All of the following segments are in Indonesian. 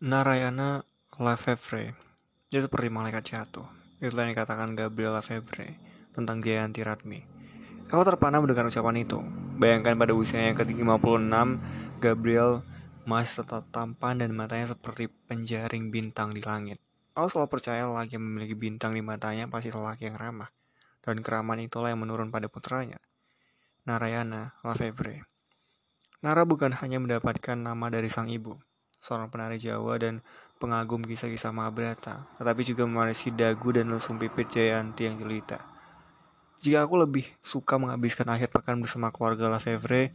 Narayana Lefevre Dia seperti malaikat jatuh. Itulah yang dikatakan Gabriel Lefevre Tentang Jayanti Ratmi. Aku terpana mendengar ucapan itu. Bayangkan pada usianya yang ke-56 Gabriel masih tetap tampan dan matanya seperti penjaring bintang di langit. Aku selalu percaya lelaki yang memiliki bintang di matanya pasti lelaki yang ramah. Dan keramaan itulah yang menurun pada putranya Narayana Lefevre Nara bukan hanya mendapatkan nama dari sang ibu seorang penari Jawa dan pengagum kisah-kisah Mahabharata, tetapi juga mewarisi dagu dan lesung pipit Jayanti yang jelita. Jika aku lebih suka menghabiskan akhir pekan bersama keluarga Lafevre,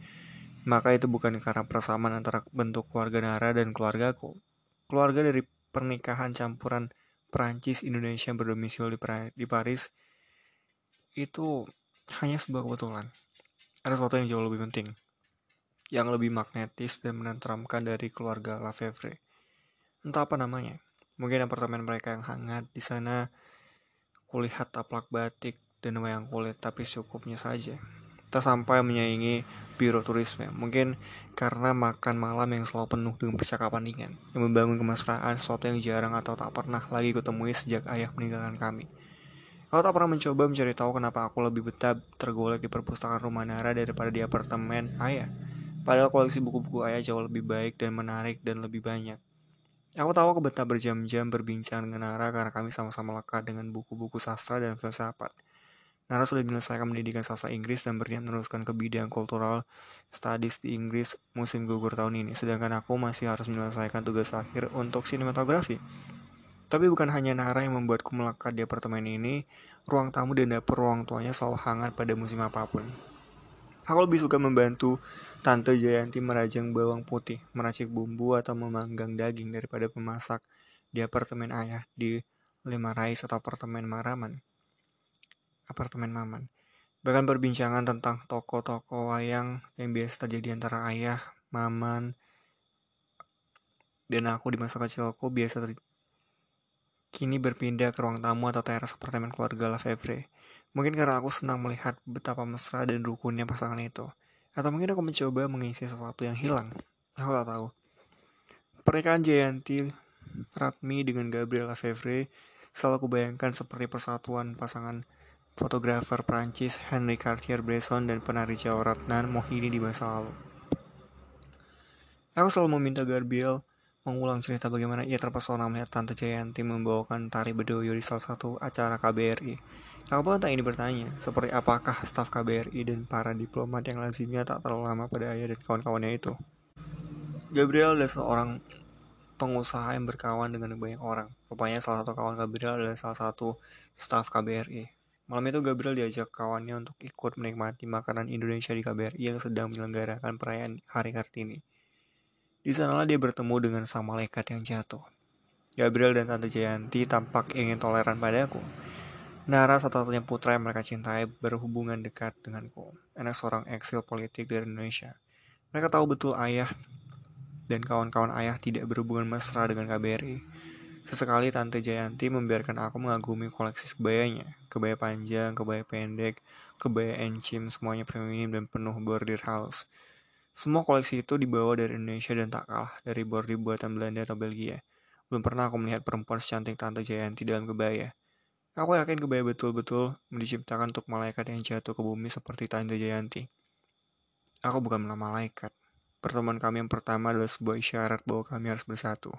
maka itu bukan karena persamaan antara bentuk keluarga Nara dan keluargaku. Keluarga dari pernikahan campuran Perancis Indonesia berdomisili di Paris itu hanya sebuah kebetulan. Ada sesuatu yang jauh lebih penting yang lebih magnetis dan menenteramkan dari keluarga Lafevre. Entah apa namanya. Mungkin apartemen mereka yang hangat di sana kulihat taplak batik dan wayang kulit tapi secukupnya saja. Tak sampai menyaingi biro turisme. Mungkin karena makan malam yang selalu penuh dengan percakapan ringan yang membangun kemesraan sesuatu yang jarang atau tak pernah lagi kutemui sejak ayah meninggalkan kami. Aku tak pernah mencoba mencari tahu kenapa aku lebih betah tergolek di perpustakaan rumah Nara daripada di apartemen ayah. Padahal koleksi buku-buku ayah jauh lebih baik dan menarik dan lebih banyak. Aku tahu aku betah berjam-jam berbincang dengan Nara karena kami sama-sama lekat dengan buku-buku sastra dan filsafat. Nara sudah menyelesaikan pendidikan sastra Inggris dan berniat meneruskan ke bidang kultural studies di Inggris musim gugur tahun ini, sedangkan aku masih harus menyelesaikan tugas akhir untuk sinematografi. Tapi bukan hanya Nara yang membuatku melekat di apartemen ini, ruang tamu dan dapur ruang tuanya selalu hangat pada musim apa pun. Aku lebih suka membantu Tante Jayanti merajang bawang putih, meracik bumbu atau memanggang daging daripada memasak di apartemen ayah di Lima Rais atau apartemen Maraman. Apartemen Maman. Bahkan perbincangan tentang toko-toko wayang yang biasa terjadi antara ayah, Maman, dan aku di masa kecilku biasa ter... kini berpindah ke ruang tamu atau teras apartemen keluarga Lafevre. Mungkin karena aku senang melihat betapa mesra dan rukunnya pasangan itu. Atau mungkin aku mencoba mengisi sesuatu yang hilang. Aku tak tahu. Pernikahan Jayanti Ratmi dengan Gabriel Lefevre selalu kubayangkan seperti persatuan pasangan fotografer Prancis Henry Cartier-Bresson dan penari Jawa Ratnan Mohini di masa lalu. Aku selalu meminta Gabriel mengulang cerita bagaimana ia terpesona melihat Tante Jayanti membawakan tari bedoyo di salah satu acara KBRI Aku tak ini bertanya, seperti apakah staf KBRI dan para diplomat yang lazimnya tak terlalu lama pada ayah dan kawan-kawannya itu. Gabriel adalah seorang pengusaha yang berkawan dengan banyak orang. Rupanya salah satu kawan Gabriel adalah salah satu staf KBRI. Malam itu Gabriel diajak kawannya untuk ikut menikmati makanan Indonesia di KBRI yang sedang menyelenggarakan perayaan Hari Kartini. Di sanalah dia bertemu dengan sang malaikat yang jatuh. Gabriel dan Tante Jayanti tampak ingin toleran padaku. Nara satu-satunya putra yang mereka cintai berhubungan dekat denganku. Anak seorang eksil politik dari Indonesia. Mereka tahu betul ayah dan kawan-kawan ayah tidak berhubungan mesra dengan KBRI. Sesekali Tante Jayanti membiarkan aku mengagumi koleksi kebayanya. Kebaya panjang, kebaya pendek, kebaya encim, semuanya feminim dan penuh bordir halus. Semua koleksi itu dibawa dari Indonesia dan tak kalah dari bordir buatan Belanda atau Belgia. Belum pernah aku melihat perempuan secantik Tante Jayanti dalam kebaya. Aku yakin kebaya betul-betul diciptakan untuk malaikat yang jatuh ke bumi seperti Tante Jayanti. Aku bukan malaikat. Pertemuan kami yang pertama adalah sebuah isyarat bahwa kami harus bersatu.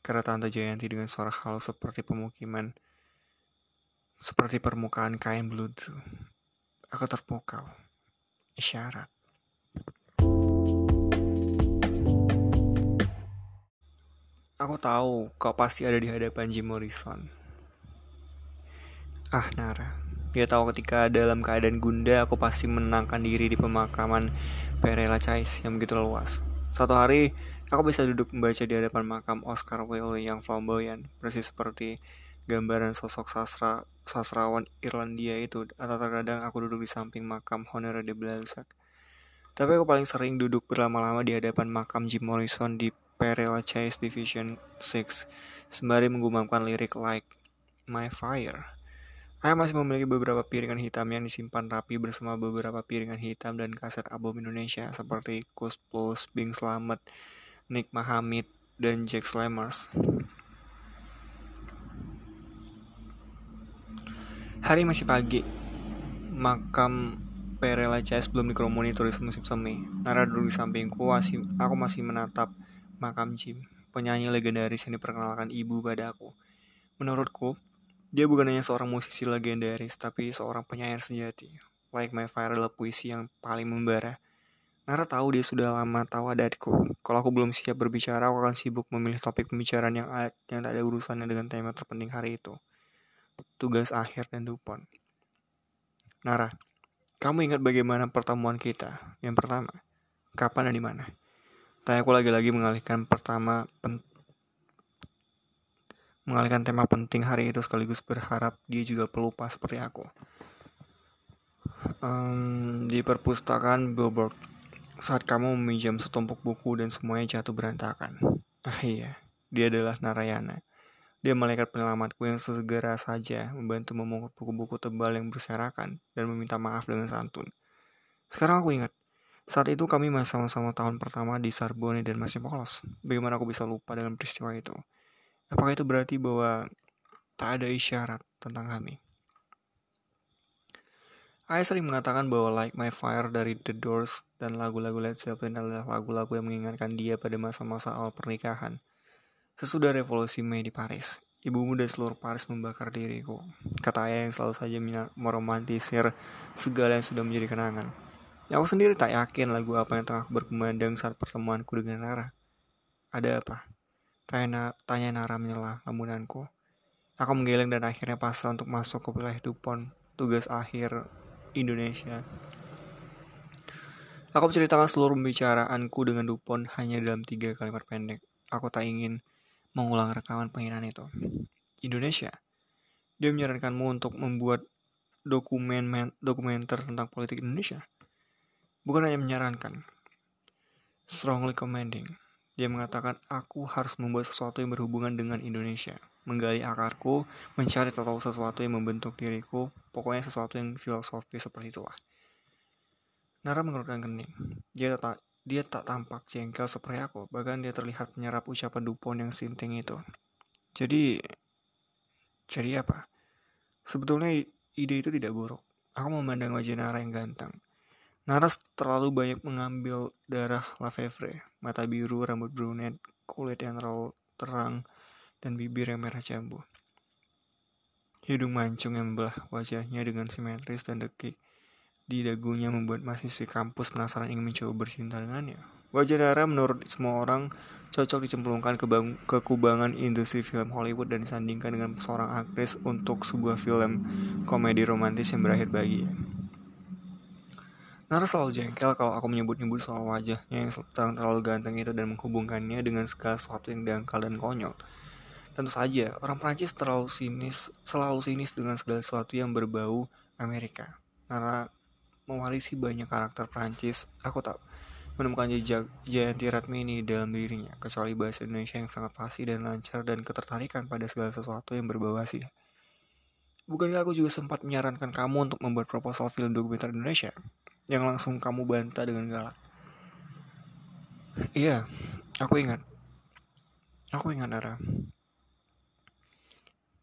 Karena Tante Jayanti dengan suara halus seperti pemukiman, seperti permukaan kain bludru. Aku terpukau. Isyarat. Aku tahu kau pasti ada di hadapan Jim Morrison. Ah, Nara. Dia tahu ketika dalam keadaan gunda, aku pasti menangkan diri di pemakaman Perela Chais yang begitu luas. Satu hari, aku bisa duduk membaca di hadapan makam Oscar Wilde yang flamboyan, persis seperti gambaran sosok sastra sastrawan Irlandia itu, atau terkadang aku duduk di samping makam Honoré de Balzac. Tapi aku paling sering duduk berlama-lama di hadapan makam Jim Morrison di Perela Chase Division 6, sembari menggumamkan lirik like My Fire. Saya masih memiliki beberapa piringan hitam yang disimpan rapi bersama beberapa piringan hitam dan kaset album Indonesia seperti Kus Plus, Bing Slamet, Nick Mahamid, dan Jack Slammers. Hari masih pagi. Makam Perela Chase belum dikerumuni turis musim semi. Nara duduk di sampingku, aku masih menatap makam Jim, penyanyi legendaris yang diperkenalkan ibu pada aku. Menurutku, dia bukan hanya seorang musisi legendaris, tapi seorang penyair sejati. Like My Fire adalah puisi yang paling membara. Nara tahu dia sudah lama tahu adatku. Kalau aku belum siap berbicara, aku akan sibuk memilih topik pembicaraan yang, yang tak ada urusannya dengan tema terpenting hari itu tugas akhir dan Dupont. Nara, kamu ingat bagaimana pertemuan kita? Yang pertama, kapan dan di mana? Tanya aku lagi-lagi mengalihkan pertama pen mengalihkan tema penting hari itu sekaligus berharap dia juga pelupa seperti aku. Um, di perpustakaan Billboard, saat kamu meminjam setumpuk buku dan semuanya jatuh berantakan. Ah iya, dia adalah Narayana dia malaikat penyelamatku yang segera saja membantu memungut buku-buku tebal yang berserakan dan meminta maaf dengan santun. Sekarang aku ingat, saat itu kami masih sama-sama tahun pertama di Sarbonne dan masih polos. Bagaimana aku bisa lupa dengan peristiwa itu? Apakah itu berarti bahwa tak ada isyarat tentang kami? Ayah sering mengatakan bahwa Like My Fire dari The Doors dan lagu-lagu Led Zeppelin adalah lagu-lagu yang mengingatkan dia pada masa-masa awal pernikahan – Sesudah revolusi Mei di Paris, ibumu dan seluruh Paris membakar diriku. Kata ayah yang selalu saja meromantisir segala yang sudah menjadi kenangan. Aku sendiri tak yakin lagu apa yang tengah berkumandang saat pertemuanku dengan Nara. Ada apa? Tanya, tanya Nara menyela lamunanku. Aku menggeleng dan akhirnya pasrah untuk masuk ke wilayah Dupont, tugas akhir Indonesia. Aku menceritakan seluruh pembicaraanku dengan Dupont hanya dalam tiga kalimat pendek. Aku tak ingin mengulang rekaman penghinaan itu. Indonesia. Dia menyarankanmu untuk membuat dokumen dokumenter tentang politik Indonesia. Bukan hanya menyarankan, strongly commending. Dia mengatakan aku harus membuat sesuatu yang berhubungan dengan Indonesia, menggali akarku, mencari tahu sesuatu yang membentuk diriku, pokoknya sesuatu yang filosofis seperti itulah. Nara mengerutkan kening. Dia tak dia tak tampak jengkel seperti aku, bahkan dia terlihat menyerap ucapan Dupont yang sinting itu. Jadi, jadi apa? Sebetulnya ide itu tidak buruk. Aku memandang wajah Nara yang ganteng. Nara terlalu banyak mengambil darah Lafevre, mata biru, rambut brunet, kulit yang terlalu terang, dan bibir yang merah jambu. Hidung mancung yang membelah wajahnya dengan simetris dan dekik di dagunya membuat mahasiswi kampus penasaran ingin mencoba bercinta dengannya. Wajah Dara menurut semua orang cocok dicemplungkan ke, ke kubangan industri film Hollywood dan disandingkan dengan seorang aktris untuk sebuah film komedi romantis yang berakhir bahagia. Nara selalu jengkel kalau aku menyebut-nyebut soal wajahnya yang terlalu ganteng itu dan menghubungkannya dengan segala sesuatu yang dangkal dan konyol. Tentu saja, orang Prancis terlalu sinis, selalu sinis dengan segala sesuatu yang berbau Amerika. Nara mewarisi banyak karakter Prancis, aku tak menemukan jejak Jayanti Ratmini dalam dirinya, kecuali bahasa Indonesia yang sangat fasih dan lancar dan ketertarikan pada segala sesuatu yang berbau asih. Bukankah aku juga sempat menyarankan kamu untuk membuat proposal film dokumenter Indonesia, yang langsung kamu bantah dengan galak? Iya, aku ingat. Aku ingat, Dara.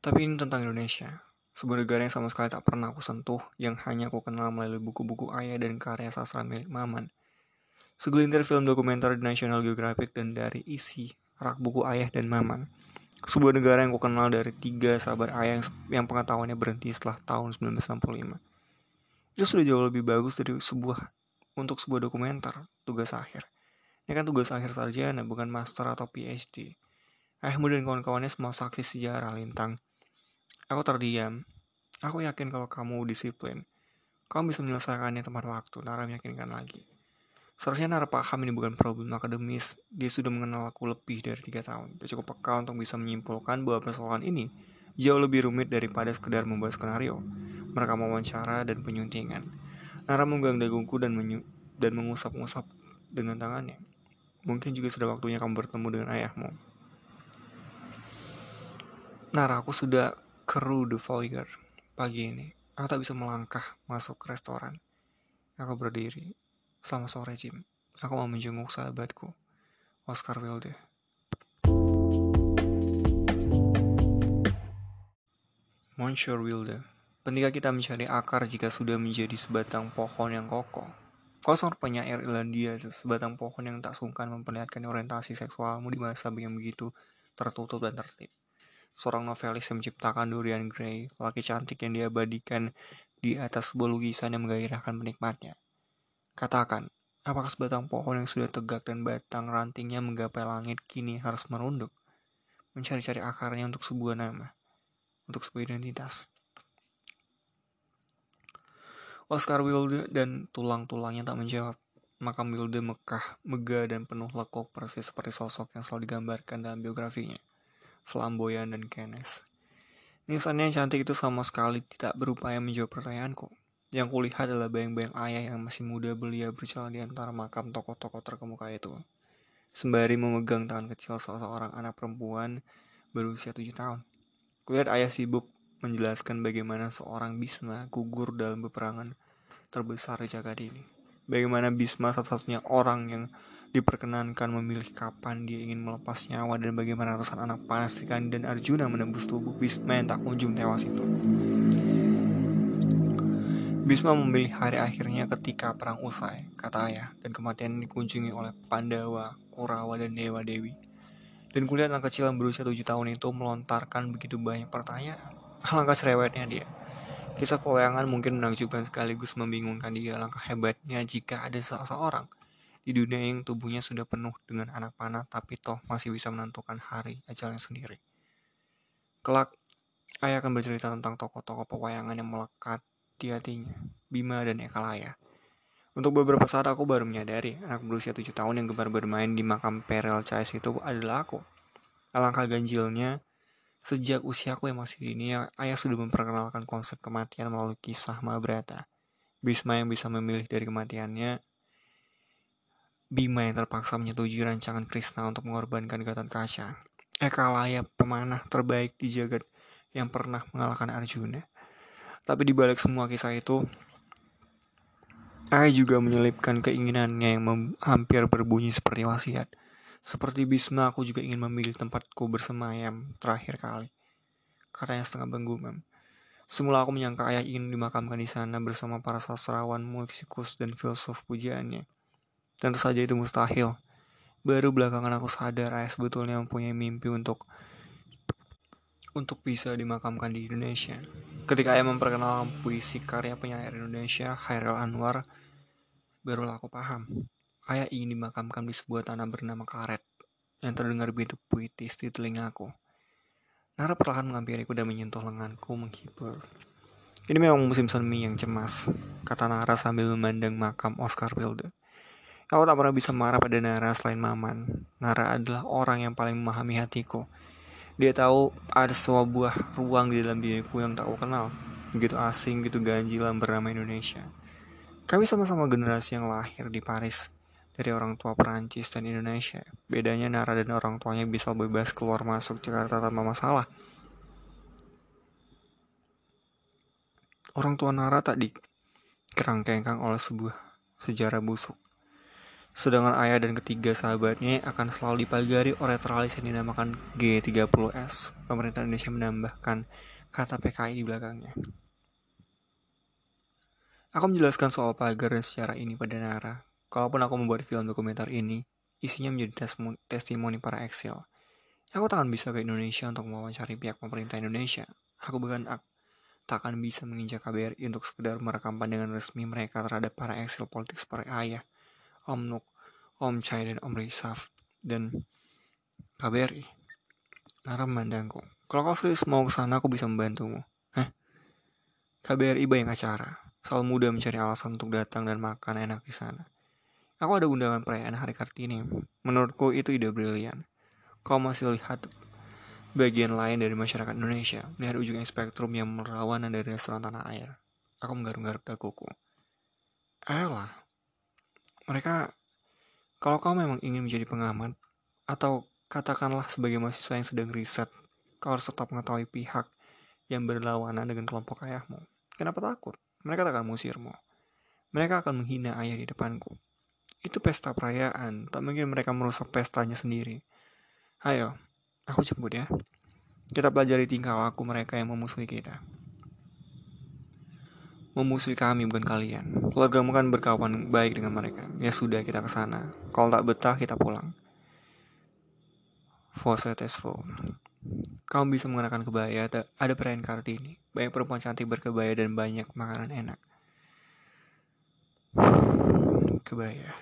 Tapi ini tentang Indonesia. Sebuah negara yang sama sekali tak pernah aku sentuh, yang hanya aku kenal melalui buku-buku ayah dan karya sastra milik Maman. Segelintir film dokumenter di National Geographic dan dari isi rak buku ayah dan Maman. Sebuah negara yang aku kenal dari tiga sahabat ayah yang, yang pengetahuannya berhenti setelah tahun 1965. Itu sudah jauh lebih bagus dari sebuah untuk sebuah dokumenter, tugas akhir. Ini kan tugas akhir sarjana, bukan master atau PhD. Ayahmu dan kawan-kawannya semua saksi sejarah lintang Aku terdiam. Aku yakin kalau kamu disiplin, kamu bisa menyelesaikannya tepat waktu. Nara meyakinkan lagi. Seharusnya Nara paham ini bukan problem akademis. Dia sudah mengenal aku lebih dari tiga tahun. Dia cukup peka untuk bisa menyimpulkan bahwa persoalan ini jauh lebih rumit daripada sekedar membuat skenario mereka wawancara dan penyuntingan. Nara menggang daguku dan menyu dan mengusap-usap dengan tangannya. Mungkin juga sudah waktunya kamu bertemu dengan ayahmu. Nara, aku sudah keruh The Foyer pagi ini. Aku tak bisa melangkah masuk ke restoran. Aku berdiri. Selamat sore, Jim. Aku mau menjenguk sahabatku, Oscar Wilde. Monsieur Wilde pentingkah kita mencari akar jika sudah menjadi sebatang pohon yang kokoh? Kau seorang penyair Irlandia, sebatang pohon yang tak sungkan memperlihatkan orientasi seksualmu di masa yang begitu tertutup dan tertib. Seorang novelis yang menciptakan Dorian Gray, laki cantik yang diabadikan di atas sebuah lukisan yang menggairahkan penikmatnya. Katakan, apakah sebatang pohon yang sudah tegak dan batang rantingnya menggapai langit kini harus merunduk? Mencari-cari akarnya untuk sebuah nama untuk sebuah identitas. Oscar Wilde dan tulang-tulangnya tak menjawab. Makam Wilde Mekah, megah dan penuh lekuk persis seperti sosok yang selalu digambarkan dalam biografinya. Flamboyan dan kenes. Nisannya yang cantik itu sama sekali tidak berupaya menjawab pertanyaanku. Yang kulihat adalah bayang-bayang ayah yang masih muda belia berjalan di antara makam tokoh-tokoh terkemuka itu. Sembari memegang tangan kecil seorang anak perempuan berusia tujuh tahun. Kulihat ayah sibuk menjelaskan bagaimana seorang Bisma gugur dalam peperangan terbesar di jagat ini. Bagaimana Bisma satu-satunya orang yang diperkenankan memilih kapan dia ingin melepas nyawa dan bagaimana ratusan anak panas Srikandi dan Arjuna menembus tubuh Bisma yang tak kunjung tewas itu. Bisma memilih hari akhirnya ketika perang usai, kata ayah, dan kematian dikunjungi oleh Pandawa, Kurawa, dan Dewa Dewi. Dan kulihat anak kecil yang berusia 7 tahun itu melontarkan begitu banyak pertanyaan. Alangkah cerewetnya dia. Kisah pewayangan mungkin menakjubkan sekaligus membingungkan dia. Langkah hebatnya jika ada seseorang di dunia yang tubuhnya sudah penuh dengan anak panah tapi toh masih bisa menentukan hari ajalnya sendiri. Kelak, ayah akan bercerita tentang tokoh-tokoh pewayangan yang melekat di hatinya, Bima dan Ekalaya. Untuk beberapa saat aku baru menyadari anak berusia 7 tahun yang gemar bermain di makam Perel Chais itu adalah aku. Alangkah ganjilnya, sejak usiaku yang masih dini, ayah sudah memperkenalkan konsep kematian melalui kisah Mahabharata. Bisma yang bisa memilih dari kematiannya, Bima yang terpaksa menyetujui rancangan Krishna untuk mengorbankan Gatot Kaca. Ekalaya pemanah terbaik di jagat yang pernah mengalahkan Arjuna. Tapi di balik semua kisah itu, Ayah juga menyelipkan keinginannya yang hampir berbunyi seperti wasiat. Seperti Bisma, aku juga ingin memilih tempatku bersemayam terakhir kali. Katanya setengah menggumam. Semula aku menyangka ayah ingin dimakamkan di sana bersama para sastrawan, musikus, dan filsuf pujiannya. Tentu saja itu mustahil. Baru belakangan aku sadar ayah sebetulnya mempunyai mimpi untuk untuk bisa dimakamkan di Indonesia. Ketika ayah memperkenalkan puisi karya penyair Indonesia, Hairil Anwar, barulah aku paham. Ayah ingin dimakamkan di sebuah tanah bernama karet, yang terdengar begitu puitis di telingaku. Nara perlahan menghampiriku dan menyentuh lenganku menghibur. Ini memang musim semi yang cemas, kata Nara sambil memandang makam Oscar Wilde. Aku tak pernah bisa marah pada Nara selain Maman. Nara adalah orang yang paling memahami hatiku. Dia tahu ada sebuah ruang di dalam diriku yang tak aku kenal. Begitu asing, begitu ganjilan bernama Indonesia. Kami sama-sama generasi yang lahir di Paris dari orang tua Perancis dan Indonesia. Bedanya Nara dan orang tuanya bisa bebas keluar masuk Jakarta tanpa masalah. Orang tua Nara tak dikerangkengkang oleh sebuah sejarah busuk. Sedangkan ayah dan ketiga sahabatnya akan selalu dipagari oleh teralis yang dinamakan G30S. Pemerintah Indonesia menambahkan kata PKI di belakangnya. Aku menjelaskan soal pagar dan sejarah ini pada Nara. Kalaupun aku membuat film dokumenter ini, isinya menjadi testimoni para Excel. Aku tak akan bisa ke Indonesia untuk mewawancari pihak pemerintah Indonesia. Aku bahkan tak akan bisa menginjak KBRI untuk sekedar merekam pandangan resmi mereka terhadap para Excel politik seperti Ayah, Om Nuk, Om Chai, dan Om Risaf, dan KBRI. Nara memandangku. Kalau kau serius mau ke sana, aku bisa membantumu. Eh, KBRI banyak acara. Selalu mudah mencari alasan untuk datang dan makan enak di sana. Aku ada undangan perayaan Hari Kartini. Menurutku itu ide brilian. Kau masih lihat bagian lain dari masyarakat Indonesia, melihat ujung spektrum yang merawanan dari restoran tanah air. Aku menggaruk-garuk daguku. Ayolah, mereka, kalau kau memang ingin menjadi pengamat, atau katakanlah sebagai mahasiswa yang sedang riset, kau harus tetap mengetahui pihak yang berlawanan dengan kelompok ayahmu. Kenapa takut? Mereka tak akan mengusirmu. Mereka akan menghina ayah di depanku. Itu pesta perayaan, tak mungkin mereka merusak pestanya sendiri. Ayo, aku jemput ya. Kita pelajari tingkah laku mereka yang memusuhi kita. Memusuhi kami bukan kalian. Keluarga kan berkawan baik dengan mereka. Ya sudah kita ke sana. Kalau tak betah kita pulang. Fose Tesfo. Kamu bisa mengenakan kebaya, ada perayaan Kartini. Banyak perempuan cantik berkebaya dan banyak makanan enak. Kebaya.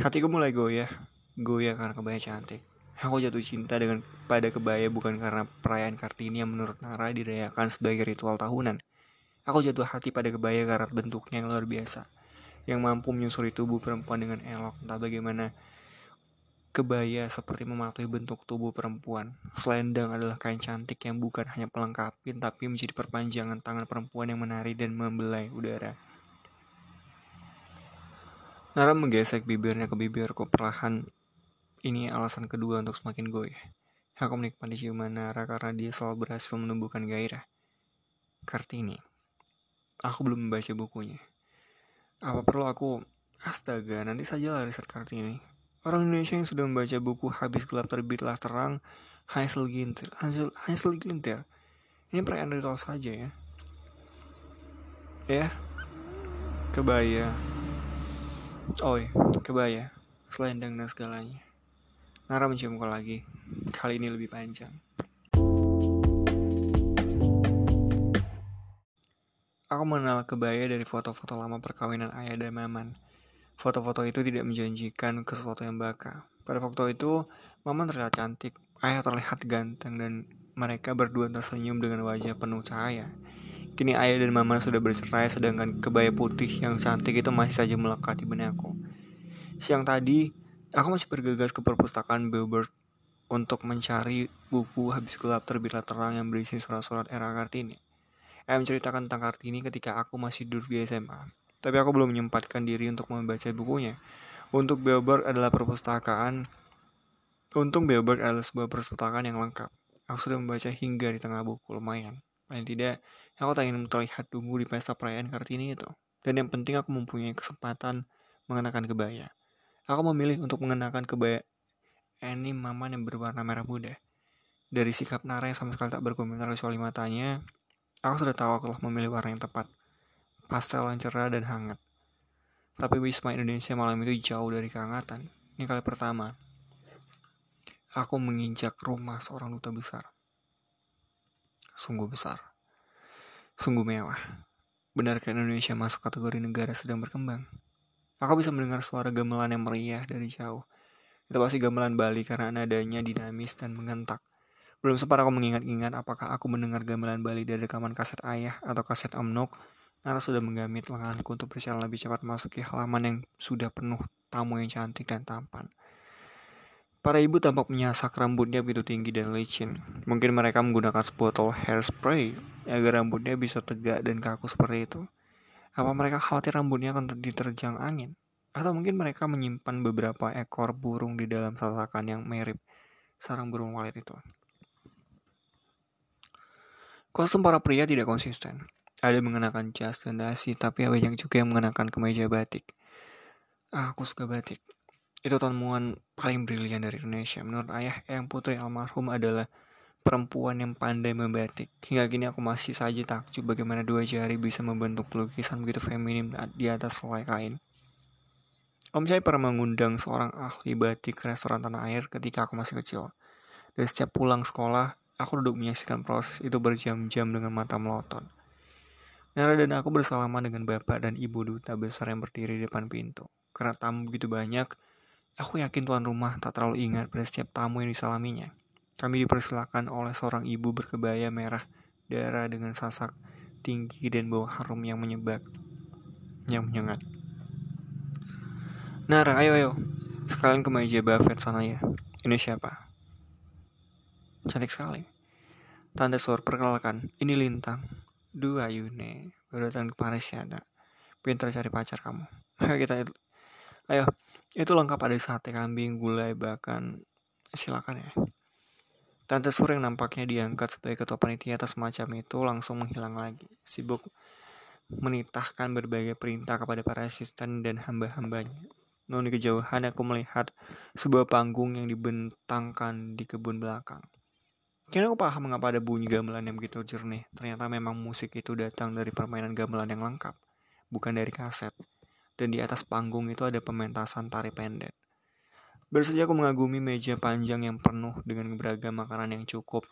Hatiku mulai goyah, goyah karena kebaya cantik. Aku jatuh cinta dengan pada kebaya bukan karena perayaan Kartini yang menurut Nara dirayakan sebagai ritual tahunan. Aku jatuh hati pada kebaya karena bentuknya yang luar biasa, yang mampu menyusuri tubuh perempuan dengan elok. Entah bagaimana kebaya seperti mematuhi bentuk tubuh perempuan. Selendang adalah kain cantik yang bukan hanya pelengkapin, tapi menjadi perpanjangan tangan perempuan yang menari dan membelai udara. Nara menggesek bibirnya ke bibirku perlahan. Ini alasan kedua untuk semakin goyah. Aku menikmati ciuman Nara karena dia selalu berhasil menumbuhkan gairah. Kartini. Aku belum membaca bukunya. Apa perlu aku... Astaga, nanti saja lah riset Kartini. Orang Indonesia yang sudah membaca buku Habis Gelap Terbitlah Terang Hansel Ginter. Hansel, Hansel Ginter. Ini perayaan ritual saja ya. Ya. Kebaya. Oh iya, kebaya, selendang dan segalanya. Nara menciumku lagi, kali ini lebih panjang. Aku mengenal kebaya dari foto-foto lama perkawinan ayah dan maman. Foto-foto itu tidak menjanjikan ke sesuatu yang baka. Pada foto itu, maman terlihat cantik, ayah terlihat ganteng, dan mereka berdua tersenyum dengan wajah penuh cahaya. Kini ayah dan mama sudah bercerai sedangkan kebaya putih yang cantik itu masih saja melekat di benakku. Siang tadi, aku masih bergegas ke perpustakaan Billboard untuk mencari buku Habis Gelap Terbitlah Terang yang berisi surat-surat era Kartini. Ayah menceritakan tentang Kartini ketika aku masih duduk di SMA. Tapi aku belum menyempatkan diri untuk membaca bukunya. Untuk Billboard adalah perpustakaan Untung Billboard adalah sebuah perpustakaan yang lengkap. Aku sudah membaca hingga di tengah buku, lumayan. Paling tidak, aku tak ingin terlihat tunggu di pesta perayaan Kartini itu. Dan yang penting aku mempunyai kesempatan mengenakan kebaya. Aku memilih untuk mengenakan kebaya ini maman yang berwarna merah muda. Dari sikap Nara yang sama sekali tak berkomentar kecuali matanya, aku sudah tahu aku telah memilih warna yang tepat. Pastel yang cerah dan hangat. Tapi Wisma Indonesia malam itu jauh dari kehangatan. Ini kali pertama. Aku menginjak rumah seorang duta besar sungguh besar, sungguh mewah. Benarkah Indonesia masuk kategori negara sedang berkembang? Aku bisa mendengar suara gamelan yang meriah dari jauh. Itu pasti gamelan Bali karena nadanya dinamis dan mengentak. Belum sempat aku mengingat-ingat apakah aku mendengar gamelan Bali dari rekaman kaset ayah atau kaset Om Nok. Nara sudah menggamit lenganku untuk berjalan lebih cepat masuki halaman yang sudah penuh tamu yang cantik dan tampan. Para ibu tampak menyasak rambutnya begitu tinggi dan licin. Mungkin mereka menggunakan sebotol hairspray agar rambutnya bisa tegak dan kaku seperti itu. Apa mereka khawatir rambutnya akan diterjang angin? Atau mungkin mereka menyimpan beberapa ekor burung di dalam sasakan yang mirip sarang burung walet itu. Kostum para pria tidak konsisten. Ada mengenakan jas dan dasi, tapi ada yang juga yang mengenakan kemeja batik. Ah, aku suka batik. Itu temuan paling brilian dari Indonesia. Menurut ayah, Eyang Putri almarhum adalah perempuan yang pandai membatik. Hingga kini aku masih saja takjub bagaimana dua jari bisa membentuk lukisan begitu feminim di atas selai kain. Om saya pernah mengundang seorang ahli batik ke restoran tanah air ketika aku masih kecil. Dan setiap pulang sekolah, aku duduk menyaksikan proses itu berjam-jam dengan mata melotot. Nara dan aku bersalaman dengan bapak dan ibu duta besar yang berdiri di depan pintu. Karena tamu begitu banyak, Aku yakin tuan rumah tak terlalu ingat pada setiap tamu yang disalaminya. Kami dipersilakan oleh seorang ibu berkebaya merah darah dengan sasak tinggi dan bau harum yang menyebak, yang menyengat. Nara, ayo ayo, sekalian ke meja buffet sana ya. Ini siapa? Cantik sekali. Tante Sor, perkenalkan, ini Lintang. Dua Yune, baru ke Paris ya, nak. Pintar cari pacar kamu. Ayo kita Ayo, itu lengkap ada sate kambing, gulai, bahkan silakan ya. Tante Sur nampaknya diangkat sebagai ketua panitia atas semacam itu langsung menghilang lagi, sibuk menitahkan berbagai perintah kepada para asisten dan hamba-hambanya. Namun di kejauhan aku melihat sebuah panggung yang dibentangkan di kebun belakang. Kini aku paham mengapa ada bunyi gamelan yang begitu jernih. Ternyata memang musik itu datang dari permainan gamelan yang lengkap, bukan dari kaset. Dan di atas panggung itu ada pementasan tari pendek. Baru saja aku mengagumi meja panjang yang penuh dengan beragam makanan yang cukup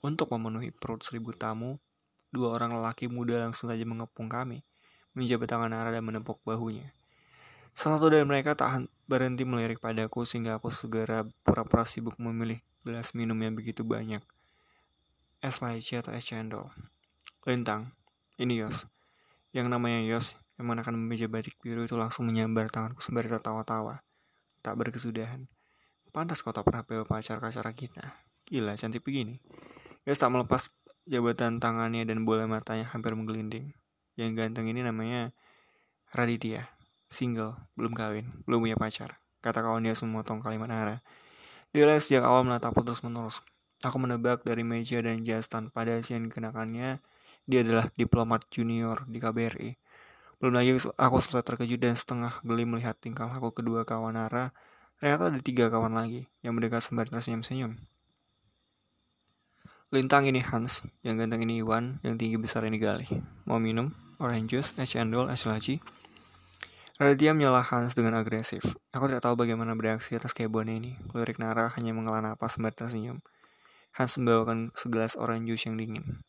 untuk memenuhi perut seribu tamu. Dua orang lelaki muda langsung saja mengepung kami, menjabat tangan arah dan menepuk bahunya. Salah satu dari mereka tak berhenti melirik padaku sehingga aku segera pura-pura sibuk memilih gelas minum yang begitu banyak es lychee atau es cendol. Lintang, ini Yos. Yang namanya Yos, mengenakan meja batik biru itu langsung menyambar tanganku sembari tertawa-tawa. Tak berkesudahan. Pantas kau tak pernah bawa pacar ke acara kita. Gila, cantik begini. Yos tak melepas jabatan tangannya dan bola matanya hampir menggelinding. Yang ganteng ini namanya Raditya. Single, belum kawin, belum punya pacar. Kata kawan dia memotong kalimat Nara. Dia sejak awal menatapku terus menerus. Aku menebak dari meja dan jas tanpa dasi yang dikenakannya, dia adalah diplomat junior di KBRI. Belum lagi aku selesai terkejut dan setengah geli melihat tingkah laku kedua kawan Nara. Ternyata ada tiga kawan lagi yang mendekat sembari tersenyum-senyum. Lintang ini Hans, yang ganteng ini Iwan, yang tinggi besar ini Gali. Mau minum? Orange juice, es cendol, es laci? Raditya menyalah Hans dengan agresif. Aku tidak tahu bagaimana bereaksi atas kehebohan ini. Kulirik Nara hanya menghela napas sembari tersenyum. Hans membawakan segelas orange juice yang dingin.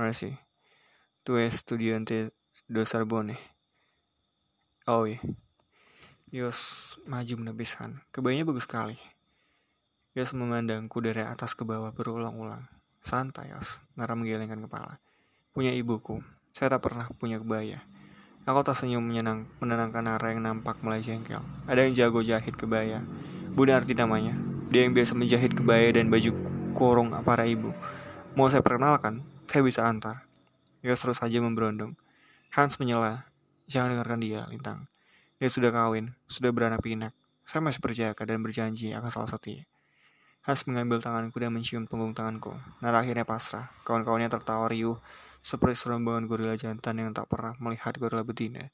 Makasih. Tu es estudiante do Sorbonne. Oh iya. Yos maju menepis Han. Kebayanya bagus sekali. Yos memandangku dari atas ke bawah berulang-ulang. Santai, Yos. Nara menggelengkan kepala. Punya ibuku. Saya tak pernah punya kebaya. Aku tersenyum menyenang, menenangkan Nara yang nampak mulai jengkel. Ada yang jago jahit kebaya. Bunda arti namanya. Dia yang biasa menjahit kebaya dan baju kurung para ibu. Mau saya perkenalkan, saya bisa antar. Yos terus saja memberondong. Hans menyela. Jangan dengarkan dia, Lintang. Dia sudah kawin, sudah beranak pinak. Saya masih percaya dan berjanji akan salah setia. Hans mengambil tanganku dan mencium punggung tanganku. Nara akhirnya pasrah. Kawan-kawannya tertawa riuh seperti serombangan gorila jantan yang tak pernah melihat gorila betina.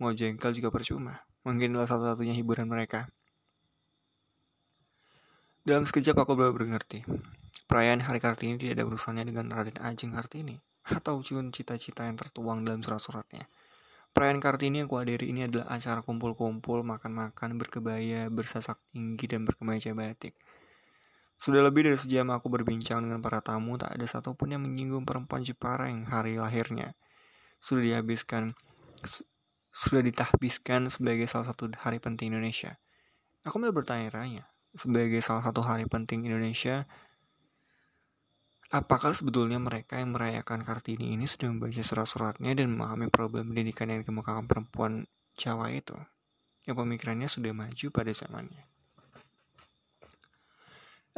Mau jengkel juga percuma. Mungkin adalah satu-satunya hiburan mereka. Dalam sekejap aku baru mengerti. Perayaan Hari Kartini tidak ada urusannya dengan Raden Ajeng Kartini atau cium cita-cita yang tertuang dalam surat-suratnya. Perayaan Kartini yang kuhadiri ini adalah acara kumpul-kumpul, makan-makan, berkebaya, bersasak tinggi, dan berkemeja batik. Sudah lebih dari sejam aku berbincang dengan para tamu, tak ada satupun yang menyinggung perempuan Jepara yang hari lahirnya. Sudah dihabiskan, sudah ditahbiskan sebagai salah satu hari penting Indonesia. Aku mulai bertanya-tanya, sebagai salah satu hari penting Indonesia, apakah sebetulnya mereka yang merayakan Kartini ini sudah membaca surat-suratnya dan memahami problem pendidikan yang dikemukakan perempuan Jawa itu, yang pemikirannya sudah maju pada zamannya.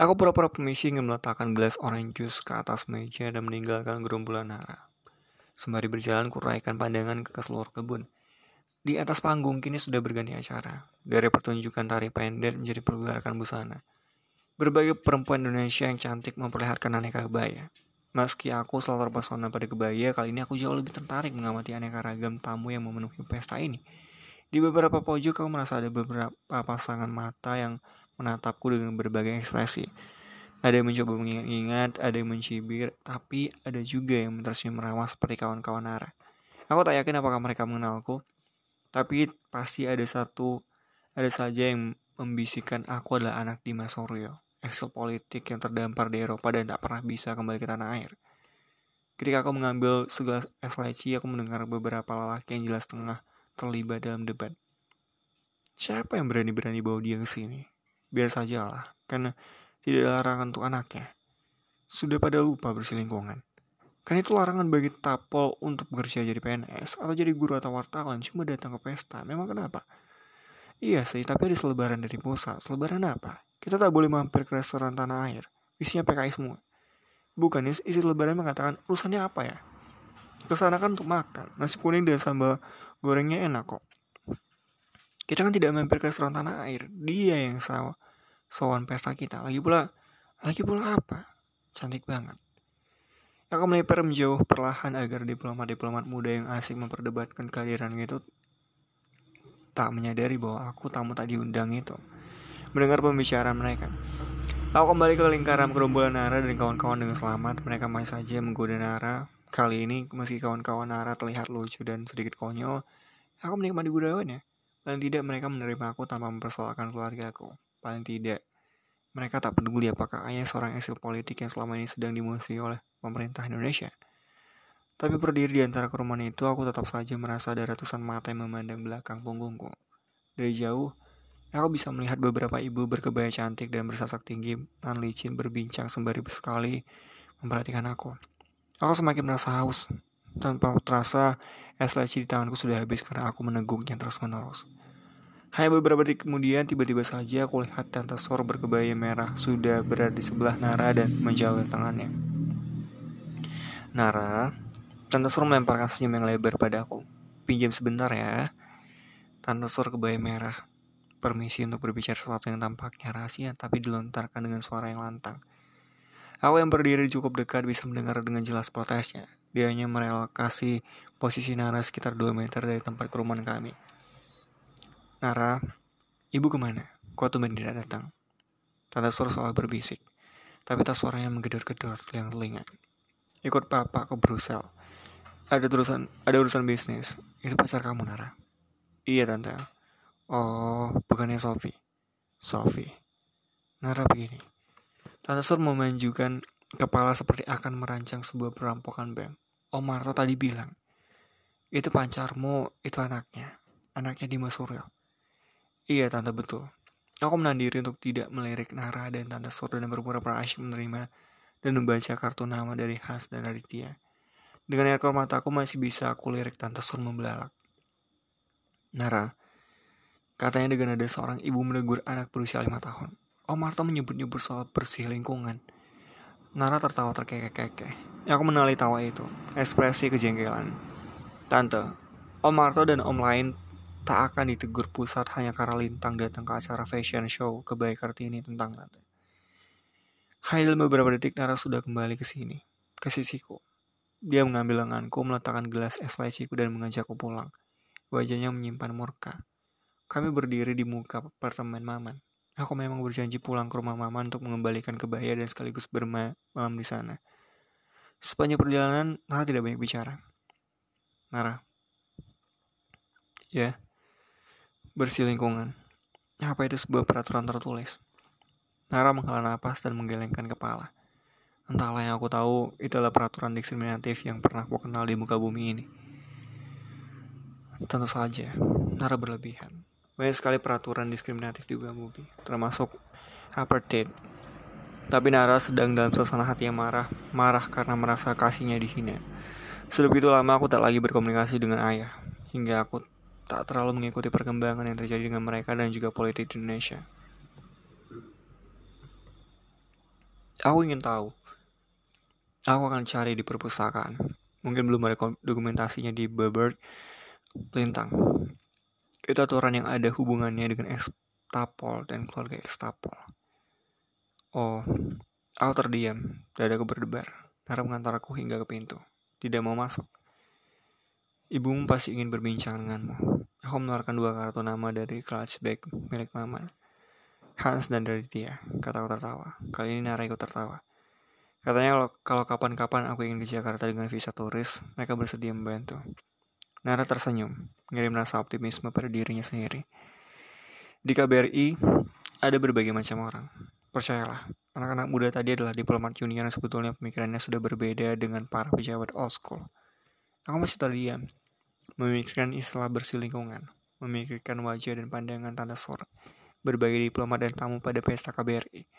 Aku pura-pura permisi ingin meletakkan gelas orange juice ke atas meja dan meninggalkan gerombolan Nara. Sembari berjalan kuraikan pandangan ke seluruh kebun. Di atas panggung kini sudah berganti acara, dari pertunjukan tari pendek menjadi pergerakan busana. Berbagai perempuan Indonesia yang cantik memperlihatkan aneka kebaya. Meski aku selalu terpesona pada kebaya, kali ini aku jauh lebih tertarik mengamati aneka ragam tamu yang memenuhi pesta ini. Di beberapa pojok aku merasa ada beberapa pasangan mata yang menatapku dengan berbagai ekspresi. Ada yang mencoba mengingat-ingat, ada yang mencibir, tapi ada juga yang tersenyum ramah seperti kawan-kawan Nara. Aku tak yakin apakah mereka mengenalku, tapi pasti ada satu, ada saja yang membisikkan aku adalah anak Dimas Soryo, eksil politik yang terdampar di Eropa dan tak pernah bisa kembali ke tanah air. Ketika aku mengambil segelas es leci, aku mendengar beberapa lelaki yang jelas tengah terlibat dalam debat. Siapa yang berani-berani bawa dia ke sini? Biar sajalah, karena tidak ada larangan untuk anaknya. Sudah pada lupa berselingkungan. Kan itu larangan bagi tapol untuk bekerja jadi PNS atau jadi guru atau wartawan cuma datang ke pesta. Memang kenapa? Iya sih, tapi ada selebaran dari pusat. Selebaran apa? Kita tak boleh mampir ke restoran tanah air. Isinya PKI semua. Bukan, isi lebaran mengatakan urusannya apa ya? Ke sana kan untuk makan. Nasi kuning dan sambal gorengnya enak kok. Kita kan tidak mampir ke restoran tanah air. Dia yang sawan pesta kita. Lagi pula, lagi pula apa? Cantik banget. Aku melipir menjauh perlahan agar diplomat-diplomat muda yang asik memperdebatkan kehadiran itu tak menyadari bahwa aku tamu tak diundang itu. Mendengar pembicaraan mereka. Aku kembali ke lingkaran gerombolan Nara dan kawan-kawan dengan selamat. Mereka masih saja menggoda Nara. Kali ini, meski kawan-kawan Nara terlihat lucu dan sedikit konyol, aku menikmati godaannya. Paling tidak mereka menerima aku tanpa mempersoalkan keluarga aku. Paling tidak, mereka tak peduli apakah ayah seorang eksil politik yang selama ini sedang dimusuhi oleh pemerintah Indonesia. Tapi berdiri di antara kerumunan itu, aku tetap saja merasa ada ratusan mata yang memandang belakang punggungku. Dari jauh, Aku bisa melihat beberapa ibu berkebaya cantik dan bersasak tinggi dan licin berbincang sembari sekali memperhatikan aku. Aku semakin merasa haus. Tanpa terasa, es leci di tanganku sudah habis karena aku meneguknya terus-menerus. Hanya beberapa detik kemudian, tiba-tiba saja aku lihat Tante Sor berkebaya merah sudah berada di sebelah Nara dan menjauh tangannya. Nara, Tante Sor melemparkan senyum yang lebar padaku. Pinjam sebentar ya. Tante Sor kebaya merah permisi untuk berbicara sesuatu yang tampaknya rahasia tapi dilontarkan dengan suara yang lantang. Aku yang berdiri cukup dekat bisa mendengar dengan jelas protesnya. Dia hanya merelokasi posisi Nara sekitar 2 meter dari tempat kerumunan kami. Nara, ibu ke mana? Kau tumben tidak datang. Tante suara soal berbisik, tapi tak suaranya menggedor-gedor telinga telinga. Ikut papa ke Brussel. Ada urusan, ada urusan bisnis. Itu pacar kamu, Nara. Iya, tante. Oh, bukannya Sophie. Sophie. Nara begini. Tante Sur memajukan kepala seperti akan merancang sebuah perampokan bank. Om Marto tadi bilang, itu pacarmu, itu anaknya. Anaknya Dimas Suryo. Iya, Tante betul. Aku menahan diri untuk tidak melirik Nara dan Tante Sur dan berpura-pura asyik menerima dan membaca kartu nama dari Hans dan Raditya. Dengan air mataku masih bisa aku lirik Tante Sur membelalak. Nara, Katanya dengan ada seorang ibu menegur anak berusia lima tahun. Om Marta menyebut-nyebut soal bersih lingkungan. Nara tertawa terkekeh-kekeh. Aku menali tawa itu, ekspresi kejengkelan. Tante, Om Marto dan Om lain tak akan ditegur pusat hanya karena Lintang datang ke acara fashion show kebaya Kartini tentang tante. Hanya dalam beberapa detik Nara sudah kembali ke sini, ke sisiku. Dia mengambil lenganku, meletakkan gelas es leciku dan mengajakku pulang. Wajahnya menyimpan murka. Kami berdiri di muka apartemen Maman. Aku memang berjanji pulang ke rumah Maman untuk mengembalikan kebaya dan sekaligus bermalam di sana. Sepanjang perjalanan, Nara tidak banyak bicara. Nara. Ya. Bersih lingkungan. Apa itu sebuah peraturan tertulis? Nara menghela napas dan menggelengkan kepala. Entahlah yang aku tahu, itu adalah peraturan diskriminatif yang pernah aku kenal di muka bumi ini. Tentu saja, Nara berlebihan. Banyak sekali peraturan diskriminatif juga movie, termasuk apartheid. Tapi Nara sedang dalam suasana hati yang marah, marah karena merasa kasihnya dihina. Sudah begitu lama aku tak lagi berkomunikasi dengan ayah, hingga aku tak terlalu mengikuti perkembangan yang terjadi dengan mereka dan juga politik di Indonesia. Aku ingin tahu. Aku akan cari di perpustakaan. Mungkin belum ada dokumentasinya di Burberry Lintang itu aturan yang ada hubungannya dengan ekstapol dan keluarga ekstapol. Oh, aku terdiam, dadaku berdebar. Nara mengantar aku hingga ke pintu. Tidak mau masuk. Ibumu pasti ingin berbincang denganmu. Aku mengeluarkan dua kartu nama dari clutch bag milik Maman. Hans dan dari dia, kataku tertawa. Kali ini Nara ikut tertawa. Katanya kalau kapan-kapan aku ingin ke Jakarta dengan visa turis, mereka bersedia membantu. Nara tersenyum, mengirim rasa optimisme pada dirinya sendiri. Di KBRI, ada berbagai macam orang. Percayalah, anak-anak muda tadi adalah diplomat junior yang sebetulnya pemikirannya sudah berbeda dengan para pejabat old school. Aku masih terdiam, memikirkan istilah bersih lingkungan, memikirkan wajah dan pandangan tanda sor, berbagai diplomat dan tamu pada pesta KBRI,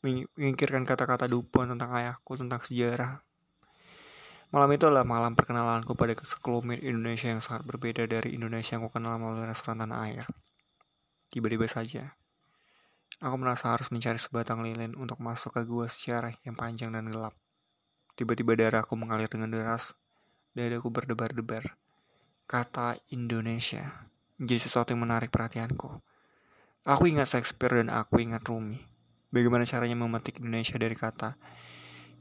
memikirkan kata-kata Dupont tentang ayahku, tentang sejarah, Malam itu adalah malam perkenalanku pada sekelumit Indonesia yang sangat berbeda dari Indonesia yang kenal melalui restoran tanah air. Tiba-tiba saja, aku merasa harus mencari sebatang lilin untuk masuk ke gua secara yang panjang dan gelap. Tiba-tiba darahku mengalir dengan deras, dadaku berdebar-debar. Kata Indonesia menjadi sesuatu yang menarik perhatianku. Aku ingat Shakespeare dan aku ingat Rumi. Bagaimana caranya memetik Indonesia dari kata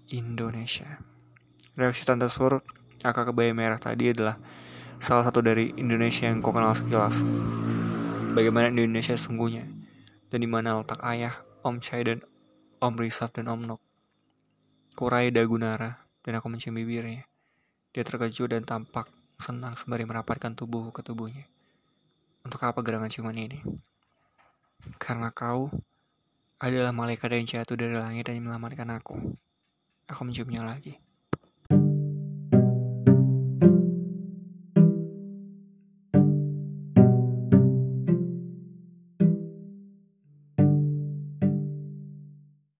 Indonesia. Reaksi Tante Sur, kakak kebaya merah tadi adalah salah satu dari Indonesia yang kau kenal sekilas. Bagaimana Indonesia sesungguhnya, dan di mana letak ayah, Om Chai dan Om Risaf dan Om Nok. Kurai Dagunara dan aku mencium bibirnya. Dia terkejut dan tampak senang sembari merapatkan tubuhku ke tubuhnya. Untuk apa gerangan ciuman ini? Karena kau adalah malaikat yang jatuh dari langit dan menyelamatkan aku. Aku menciumnya lagi.